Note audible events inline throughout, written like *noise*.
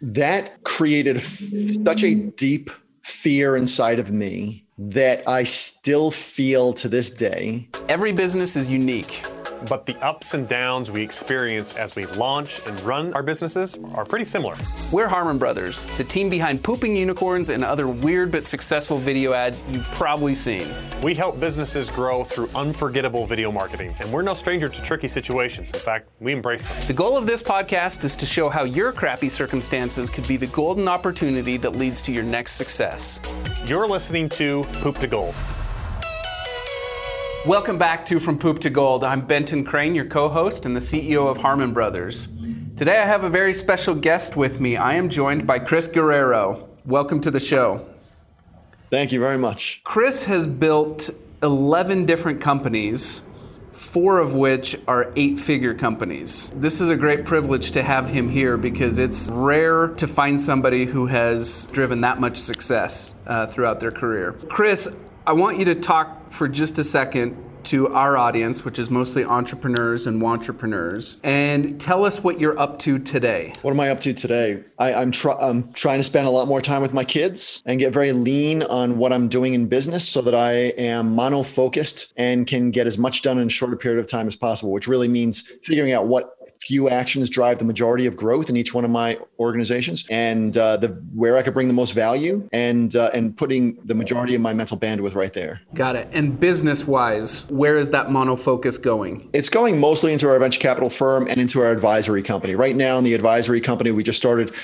that created such a deep fear inside of me that I still feel to this day. Every business is unique but the ups and downs we experience as we launch and run our businesses are pretty similar. We're Harmon Brothers, the team behind Pooping Unicorns and other weird but successful video ads you've probably seen. We help businesses grow through unforgettable video marketing, and we're no stranger to tricky situations. In fact, we embrace them. The goal of this podcast is to show how your crappy circumstances could be the golden opportunity that leads to your next success. You're listening to Poop to Gold. Welcome back to From Poop to Gold. I'm Benton Crane, your co host and the CEO of Harmon Brothers. Today I have a very special guest with me. I am joined by Chris Guerrero. Welcome to the show. Thank you very much. Chris has built 11 different companies, four of which are eight figure companies. This is a great privilege to have him here because it's rare to find somebody who has driven that much success uh, throughout their career. Chris, I want you to talk for just a second to our audience, which is mostly entrepreneurs and entrepreneurs, and tell us what you're up to today. What am I up to today? I, am try, I'm trying to spend a lot more time with my kids and get very lean on what I'm doing in business so that I am mono focused and can get as much done in a shorter period of time as possible, which really means figuring out what few actions drive the majority of growth in each one of my organizations and uh, the where I could bring the most value and uh, and putting the majority of my mental bandwidth right there. Got it. And business wise, where is that monofocus going? It's going mostly into our venture capital firm and into our advisory company. Right now in the advisory company, we just started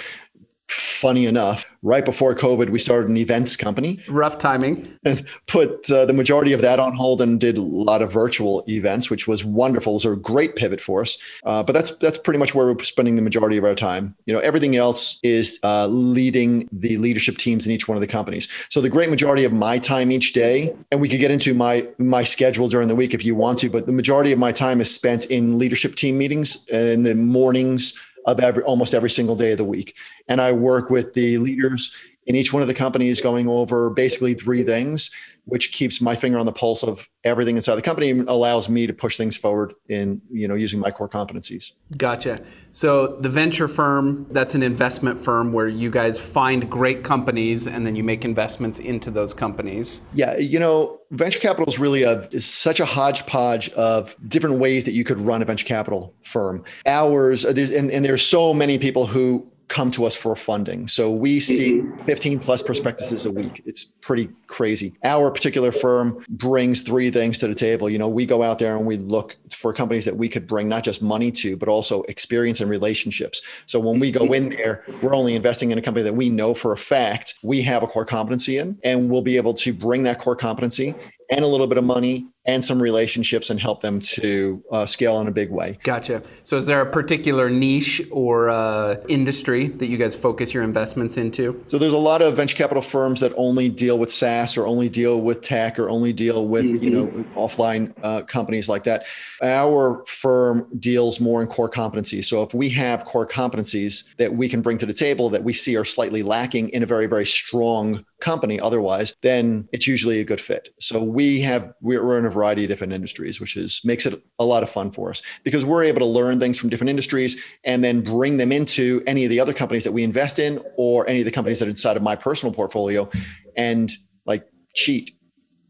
funny enough, right before COVID, we started an events company. Rough timing. And put uh, the majority of that on hold and did a lot of virtual events, which was wonderful. It was a great pivot for us. Uh, but that's that's pretty much where we're spending the majority of our time. You know, everything else is uh, leading the leadership teams in each one of the companies. So the great majority of my time each day, and we could get into my my schedule during the week if you want to, but the majority of my time is spent in leadership team meetings in the mornings of every almost every single day of the week. And I work with the leaders in each one of the companies going over basically three things which keeps my finger on the pulse of everything inside the company and allows me to push things forward in you know using my core competencies. Gotcha. So the venture firm that's an investment firm where you guys find great companies and then you make investments into those companies. Yeah you know venture capital is really a is such a hodgepodge of different ways that you could run a venture capital firm. Ours there's and, and there's so many people who come to us for funding. So we see mm-hmm. 15 plus prospectuses a week. It's pretty crazy. Our particular firm brings three things to the table. You know, we go out there and we look for companies that we could bring not just money to, but also experience and relationships. So when we go in there, we're only investing in a company that we know for a fact we have a core competency in, and we'll be able to bring that core competency and a little bit of money and some relationships and help them to uh, scale in a big way. Gotcha. So, is there a particular niche or uh, industry that you guys focus your investments into? So, there's a lot of venture capital firms that only deal with SaaS or only deal with tech or only deal with mm-hmm. you know offline uh, companies like that. Our firm deals more in core competencies. So, if we have core competencies that we can bring to the table that we see are slightly lacking in a very very strong company otherwise, then it's usually a good fit. So we have we're in a variety of different industries, which is makes it a lot of fun for us because we're able to learn things from different industries and then bring them into any of the other companies that we invest in or any of the companies that are inside of my personal portfolio and like cheat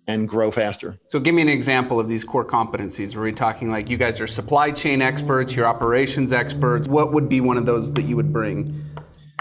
and grow faster. So give me an example of these core competencies. Are we talking like you guys are supply chain experts, you're operations experts? What would be one of those that you would bring?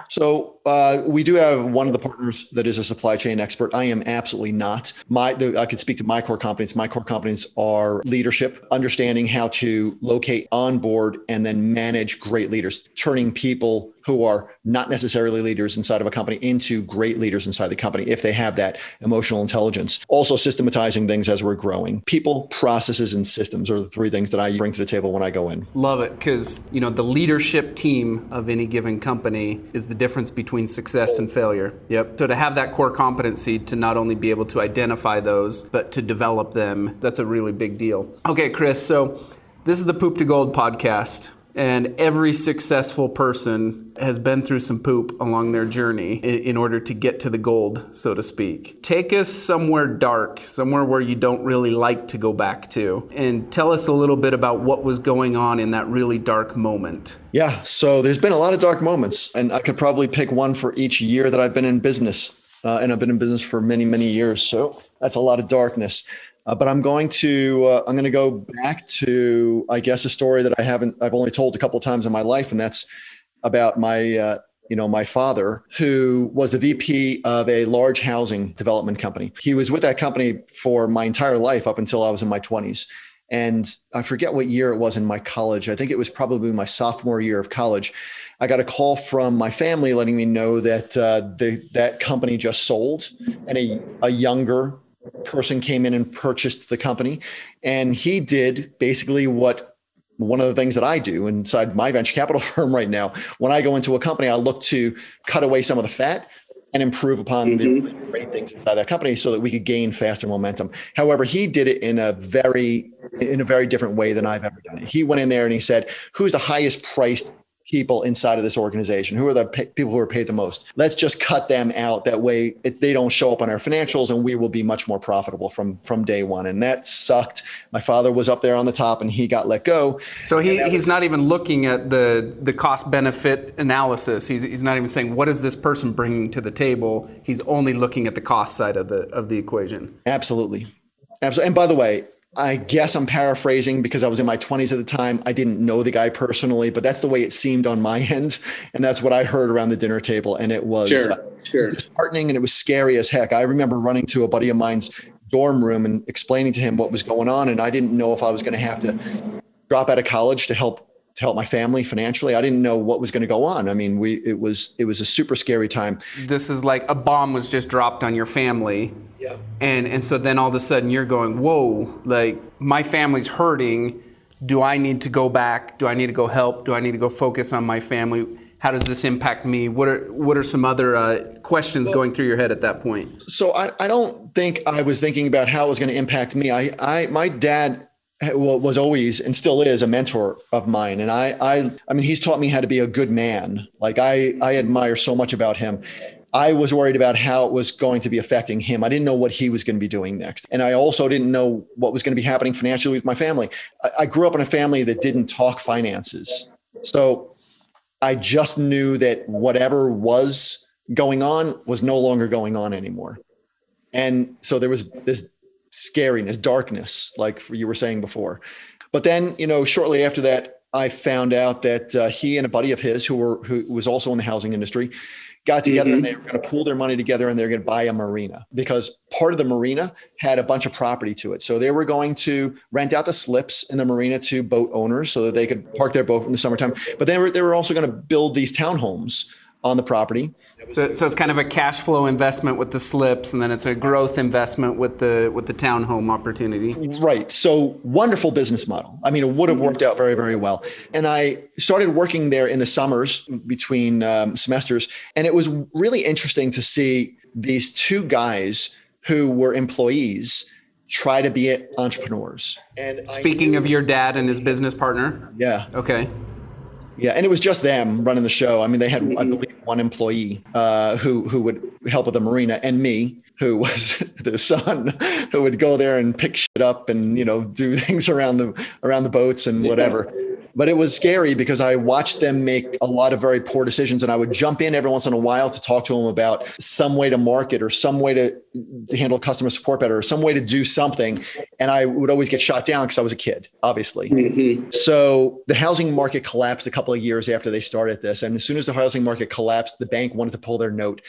So uh, we do have one of the partners that is a supply chain expert. I am absolutely not. My the, I could speak to my core competence. My core competence are leadership, understanding how to locate, onboard, and then manage great leaders, turning people who are not necessarily leaders inside of a company into great leaders inside the company if they have that emotional intelligence. Also systematizing things as we're growing. People, processes, and systems are the three things that I bring to the table when I go in. Love it because you know the leadership team of any given company is the difference between between success and failure. Yep. So to have that core competency to not only be able to identify those, but to develop them, that's a really big deal. Okay, Chris, so this is the Poop to Gold podcast. And every successful person has been through some poop along their journey in order to get to the gold, so to speak. Take us somewhere dark, somewhere where you don't really like to go back to, and tell us a little bit about what was going on in that really dark moment. Yeah, so there's been a lot of dark moments, and I could probably pick one for each year that I've been in business. Uh, and I've been in business for many, many years. So that's a lot of darkness. Uh, but I'm going to uh, I'm going to go back to I guess a story that I haven't I've only told a couple of times in my life, and that's about my uh, you know my father who was the VP of a large housing development company. He was with that company for my entire life up until I was in my 20s. And I forget what year it was in my college. I think it was probably my sophomore year of college. I got a call from my family letting me know that uh, the, that company just sold, and a, a younger person came in and purchased the company. And he did basically what one of the things that I do inside my venture capital *laughs* firm right now. When I go into a company, I look to cut away some of the fat and improve upon mm-hmm. the great things inside that company so that we could gain faster momentum. However, he did it in a very in a very different way than I've ever done it. He went in there and he said, "Who's the highest priced people inside of this organization? Who are the pay- people who are paid the most? Let's just cut them out. That way, it, they don't show up on our financials, and we will be much more profitable from from day one. And that sucked. My father was up there on the top, and he got let go. So he, he's was, not even looking at the the cost benefit analysis. He's he's not even saying what is this person bringing to the table. He's only looking at the cost side of the of the equation. Absolutely. Absolutely. And by the way, I guess I'm paraphrasing because I was in my 20s at the time. I didn't know the guy personally, but that's the way it seemed on my *laughs* end. And that's what I heard around the dinner table. And it was, sure, uh, sure. disheartening and it was scary as heck. I remember running to a buddy of mine's dorm room and explaining to him what was going on. And I didn't know if I was going to have to drop out of college to help to help my family financially. I didn't know what was going to go on. I mean, we it was it was a super scary time. This is like a bomb was just dropped on your family. Yeah. And and so then all of a sudden you're going, "Whoa, like my family's hurting. Do I need to go back? Do I need to go help? Do I need to go focus on my family?" How does this impact me? What are what are some other uh, questions well, going through your head at that point? So I, I don't think I was thinking about how it was going to impact me. I, I my dad was always and still is a mentor of mine and I, I i mean he's taught me how to be a good man like i i admire so much about him I was worried about how it was going to be affecting him. I didn't know what he was going to be doing next. And I also didn't know what was going to be happening financially with my family. I, I grew up in a family that didn't talk finances. So I just knew that whatever was going on was no longer going on anymore. And so there was this scariness, darkness, like you were saying before. But then, you know, shortly after that, I found out that uh, he and a buddy of his, who were who was also in the housing industry, got together mm-hmm. and they were going to pool their money together and they're going to buy a marina because part of the marina had a bunch of property to it. So they were going to rent out the slips in the marina to boat owners so that they could park their boat in the summertime. But they were they were also going to build these townhomes on the property. So, so, it's kind of a cash flow investment with the slips, and then it's a growth investment with the with the townhome opportunity. Right. So wonderful business model. I mean, it would have worked out very very well. And I started working there in the summers between um, semesters, and it was really interesting to see these two guys who were employees try to be entrepreneurs. And speaking of your dad and his business partner. Yeah. Okay. Yeah, and it was just them running the show. I mean, they had, I mm-hmm. believe, one employee uh, who who would help with the marina, and me, who was *laughs* the son, who would go there and pick shit up and you know do *laughs* things around the around the boats and whatever. Yeah but it was scary because I watched them make a lot of very poor decisions, and I would jump in every once in a while to talk to them about some way to market or some way to, to handle customer support better or some way to do something. And I would always get shot down because I was a kid, obviously. Mm-hmm. So the housing market collapsed a couple of years after they started this, and as soon as the housing market collapsed, the bank wanted to pull their note,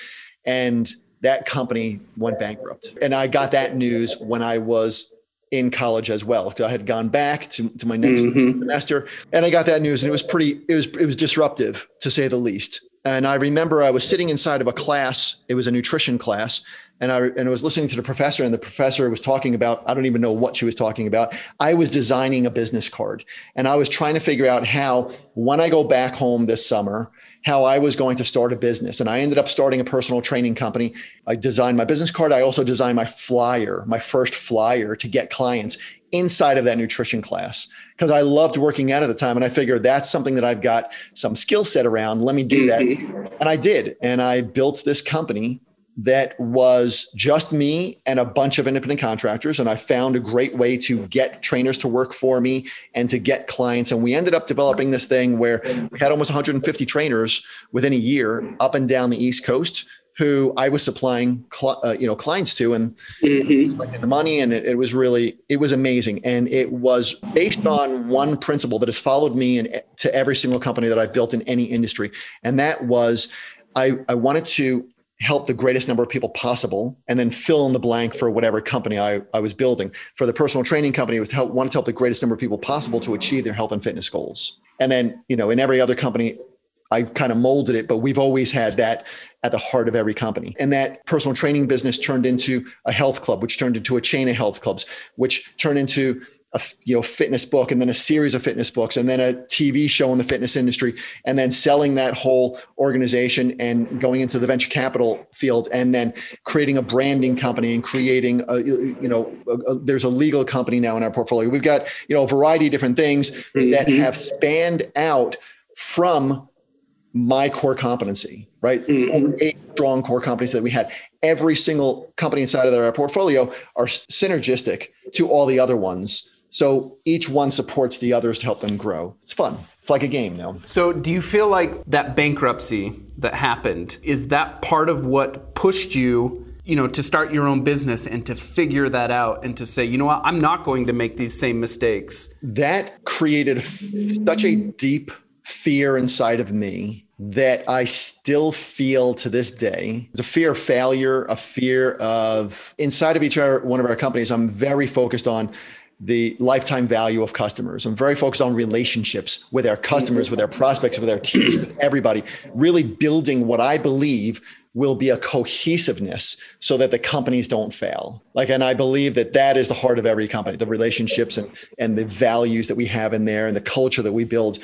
and that company went bankrupt. And I got that news when I was in college as well. I had gone back to, to my next mm-hmm. semester and I got that news and it was pretty, it was, it was disruptive to say the least. And I remember I was sitting inside of a class. It was a nutrition class. And I, and I was listening to the professor and the professor was talking about, I don't even know what she was talking about. I was designing a business card and I was trying to figure out how, when I go back home this summer, how I was going to start a business. And I ended up starting a personal training company. I designed my business card. I also designed my flyer, my first flyer to get clients inside of that nutrition class because I loved working out at the time. And I figured that's something that I've got some skill set around. Let me do that. Mm-hmm. And I did. And I built this company that was just me and a bunch of independent contractors. And I found a great way to get trainers to work for me and to get clients. And we ended up developing this thing where we had almost 150 trainers within a year up and down the East Coast who I was supplying, cl- uh, you know, clients to, and mm-hmm. the money, and it, it, was really, it was amazing, and it was based on one principle that has followed me and to every single company that I've built in any industry, and that was, I, I wanted to help the greatest number of people possible and then fill in the blank for whatever company I, I was building. For the personal training company, it was to help wanted to help the greatest number of people possible to achieve their health and fitness goals. And then, you know, in every other company, I kind of molded it, but we've always had that at the heart of every company. And that personal training business turned into a health club, which turned into a chain of health clubs, which turned into a you know fitness book and then a series of fitness books and then a TV show in the fitness industry and then selling that whole organization and going into the venture capital field and then creating a branding company and creating a you know a, a, there's a legal company now in our portfolio. We've got you know a variety of different things mm-hmm. that have spanned out from my core competency, right? Mm-hmm. Eight strong core competencies that we had. Every single company inside of our portfolio are synergistic to all the other ones. So each one supports the others to help them grow. It's fun. It's like a game now. So do you feel like that bankruptcy that happened is that part of what pushed you you know to start your own business and to figure that out and to say you know what i'm not going to make these same mistakes that created such a deep fear inside of me that I still feel to this day. It's a fear of failure, a fear of inside of each one of our companies. I'm very focused on the lifetime value of customers. I'm very focused on relationships with our customers, with our prospects, with our teams, with everybody, really building what I believe will be a cohesiveness so that the companies don't fail. Like, and I believe that that is the heart of every company, the relationships and, and the values that we have in there and the culture that we build.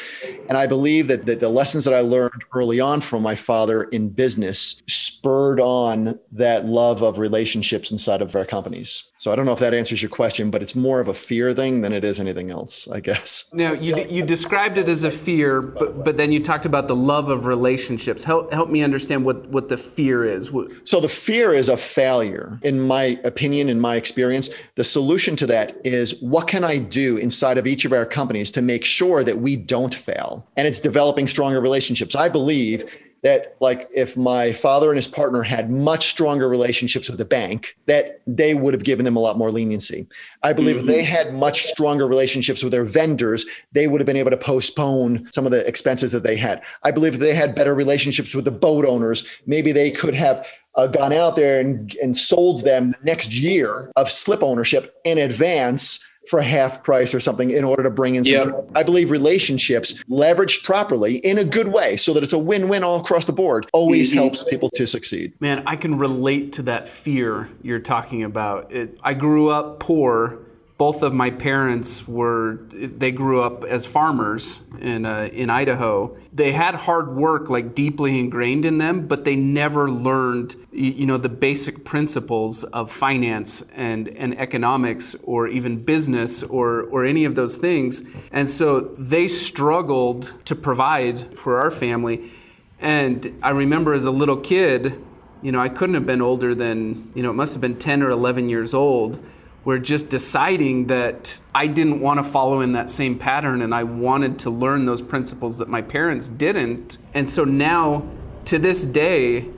And I believe that, that the lessons that I learned early on from my father in business spurred on that love of relationships inside of our companies. So I don't know if that answers your question, but it's more of a fear thing than it is anything else, I guess. Now, you, you described it as a fear, but, but then you talked about the love of relationships. Help, help me understand what, what the fear is. So the fear is a failure. In my opinion, in my experience, the solution to that is what can I do inside of each of our companies to make sure that we don't fail? And it's developing stronger relationships. I believe that like if my father and his partner had much stronger relationships with the bank that they would have given them a lot more leniency i believe mm-hmm. if they mm-hmm. had much stronger relationships with their vendors they would have been able to postpone some of the expenses that they had i believe if they had better relationships with the boat owners maybe they could have uh, gone out there and, and sold them the next year of slip ownership in advance for half price or something in order to bring in some. Yep. I believe relationships leveraged properly in a good way so that it's a win win all across the board always mm-hmm. helps people to succeed. Man, I can relate to that fear you're talking about. It, I grew up poor both of my parents were they grew up as farmers in uh, in Idaho. They had hard work like deeply ingrained in them, but they never learned you know the basic principles of finance and and economics or even business or or any of those things. And so they struggled to provide for our family. And I remember as a little kid, you know, I couldn't have been older than, you know, it must have been 10 or 11 years old were just deciding that I didn't want to follow in that same pattern and I wanted to learn those principles that my parents didn't. And so now, to this day,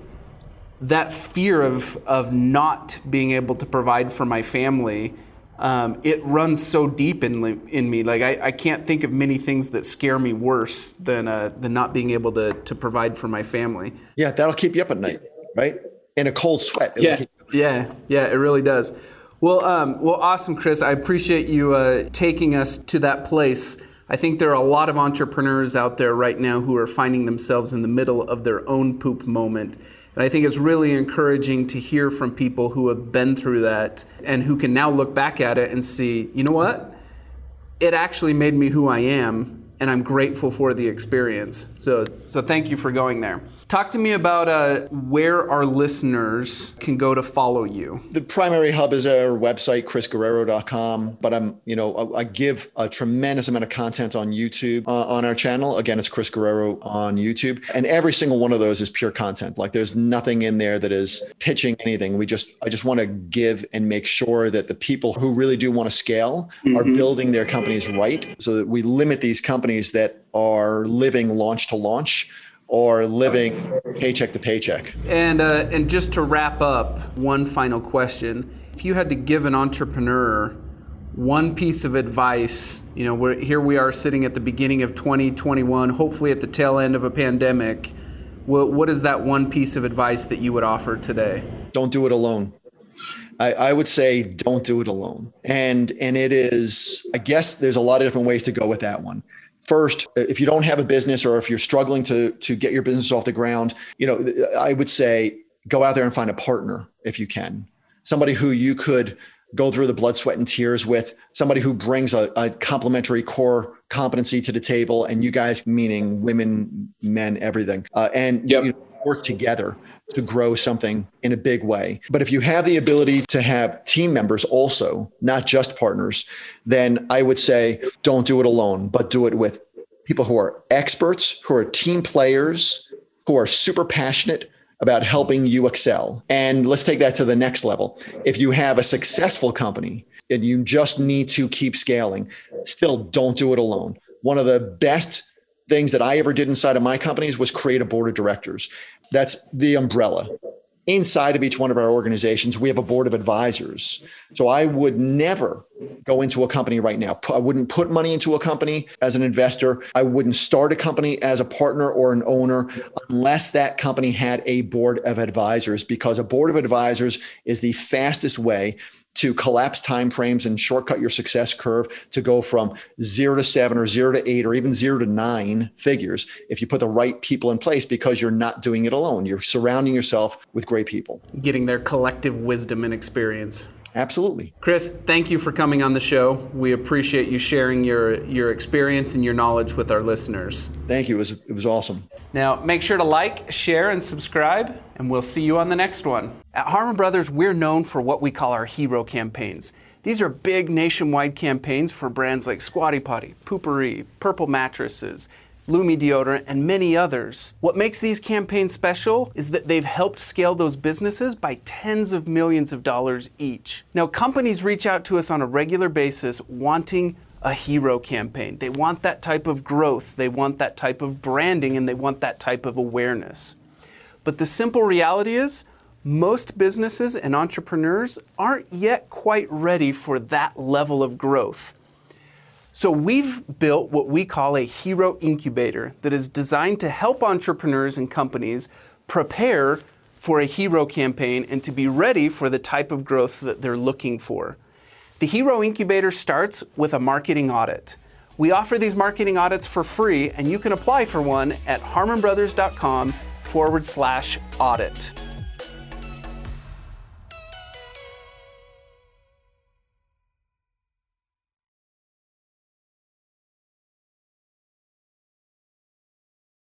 that fear of, of not being able to provide for my family, um, it runs so deep in, in me. Like, I, I can't think of many things that scare me worse than, uh, than not being able to, to provide for my family. Yeah, that'll keep you up at night, right? In a cold sweat. Yeah. yeah, yeah, it really does. Well, um, well, awesome, Chris. I appreciate you uh, taking us to that place. I think there are a lot of entrepreneurs out there right now who are finding themselves in the middle of their own poop moment. And I think it's really encouraging to hear from people who have been through that and who can now look back at it and see, you know what? It actually made me who I am and I'm grateful for the experience. So, so thank you for going there. Talk to me about uh, where our listeners can go to follow you. The primary hub is our website, chrisguerrero.com. But I'm, you know, I give a tremendous amount of content on YouTube uh, on our channel. Again, it's Chris Guerrero on YouTube, and every single one of those is pure content. Like there's nothing in there that is pitching anything. We just, I just want to give and make sure that the people who really do want to scale mm-hmm. are building their companies right, so that we limit these companies that are living launch to launch or living paycheck to paycheck. And uh, and just to wrap up, one final question: If you had to give an entrepreneur one piece of advice, you know, we're, here we are sitting at the beginning of 2021, hopefully at the tail end of a pandemic. What, what is that one piece of advice that you would offer today? Don't do it alone. I, I, would say don't do it alone. And and it is, I guess there's a lot of different ways to go with that one first if you don't have a business or if you're struggling to to get your business off the ground you know i would say go out there and find a partner if you can. Somebody who you could go through the blood sweat and tears with. Somebody who brings a, a complementary core competency to the table and you guys meaning women men everything uh, and yep. you work together to grow something in a big way. But if you have the ability to have team members also, not just partners, then I would say don't do it alone, but do it with people who are experts, who are team players, who are super passionate about helping you excel. And let's take that to the next level. If you have a successful company and you just need to keep scaling, still don't do it alone. One of the best things that I ever did inside of my companies was create a board of directors. That's the umbrella. Inside of each one of our organizations, we have a board of advisors. So I would never go into a company right now. I wouldn't put money into a company as an investor. I wouldn't start a company as a partner or an owner unless that company had a board of advisors, because a board of advisors is the fastest way to collapse time frames and shortcut your success curve to go from zero to seven or zero to eight or even zero to nine figures if you put the right people in place because you're not doing it alone. You're surrounding yourself with great people. Getting their collective wisdom and experience. Absolutely. Chris, thank you for coming on the show. We appreciate you sharing your, your experience and your knowledge with our listeners. Thank you. It was, it was awesome. Now, make sure to like, share, and subscribe, and we'll see you on the next one. At Harmon Brothers, we're known for what we call our hero campaigns. These are big nationwide campaigns for brands like Squatty Potty, Poo-Pourri, Purple Mattresses, Lume deodorant, and many others. What makes these campaigns special is that they've helped scale those businesses by tens of millions of dollars each. Now, companies reach out to us on a regular basis wanting a hero campaign. They want that type of growth, they want that type of branding, and they want that type of awareness. But the simple reality is, most businesses and entrepreneurs aren't yet quite ready for that level of growth. So we've built what we call a hero incubator that is designed to help entrepreneurs and companies prepare for a hero campaign and to be ready for the type of growth that they're looking for. The Hero Incubator starts with a marketing audit. We offer these marketing audits for free, and you can apply for one at harmonbrothers.com forward slash audit.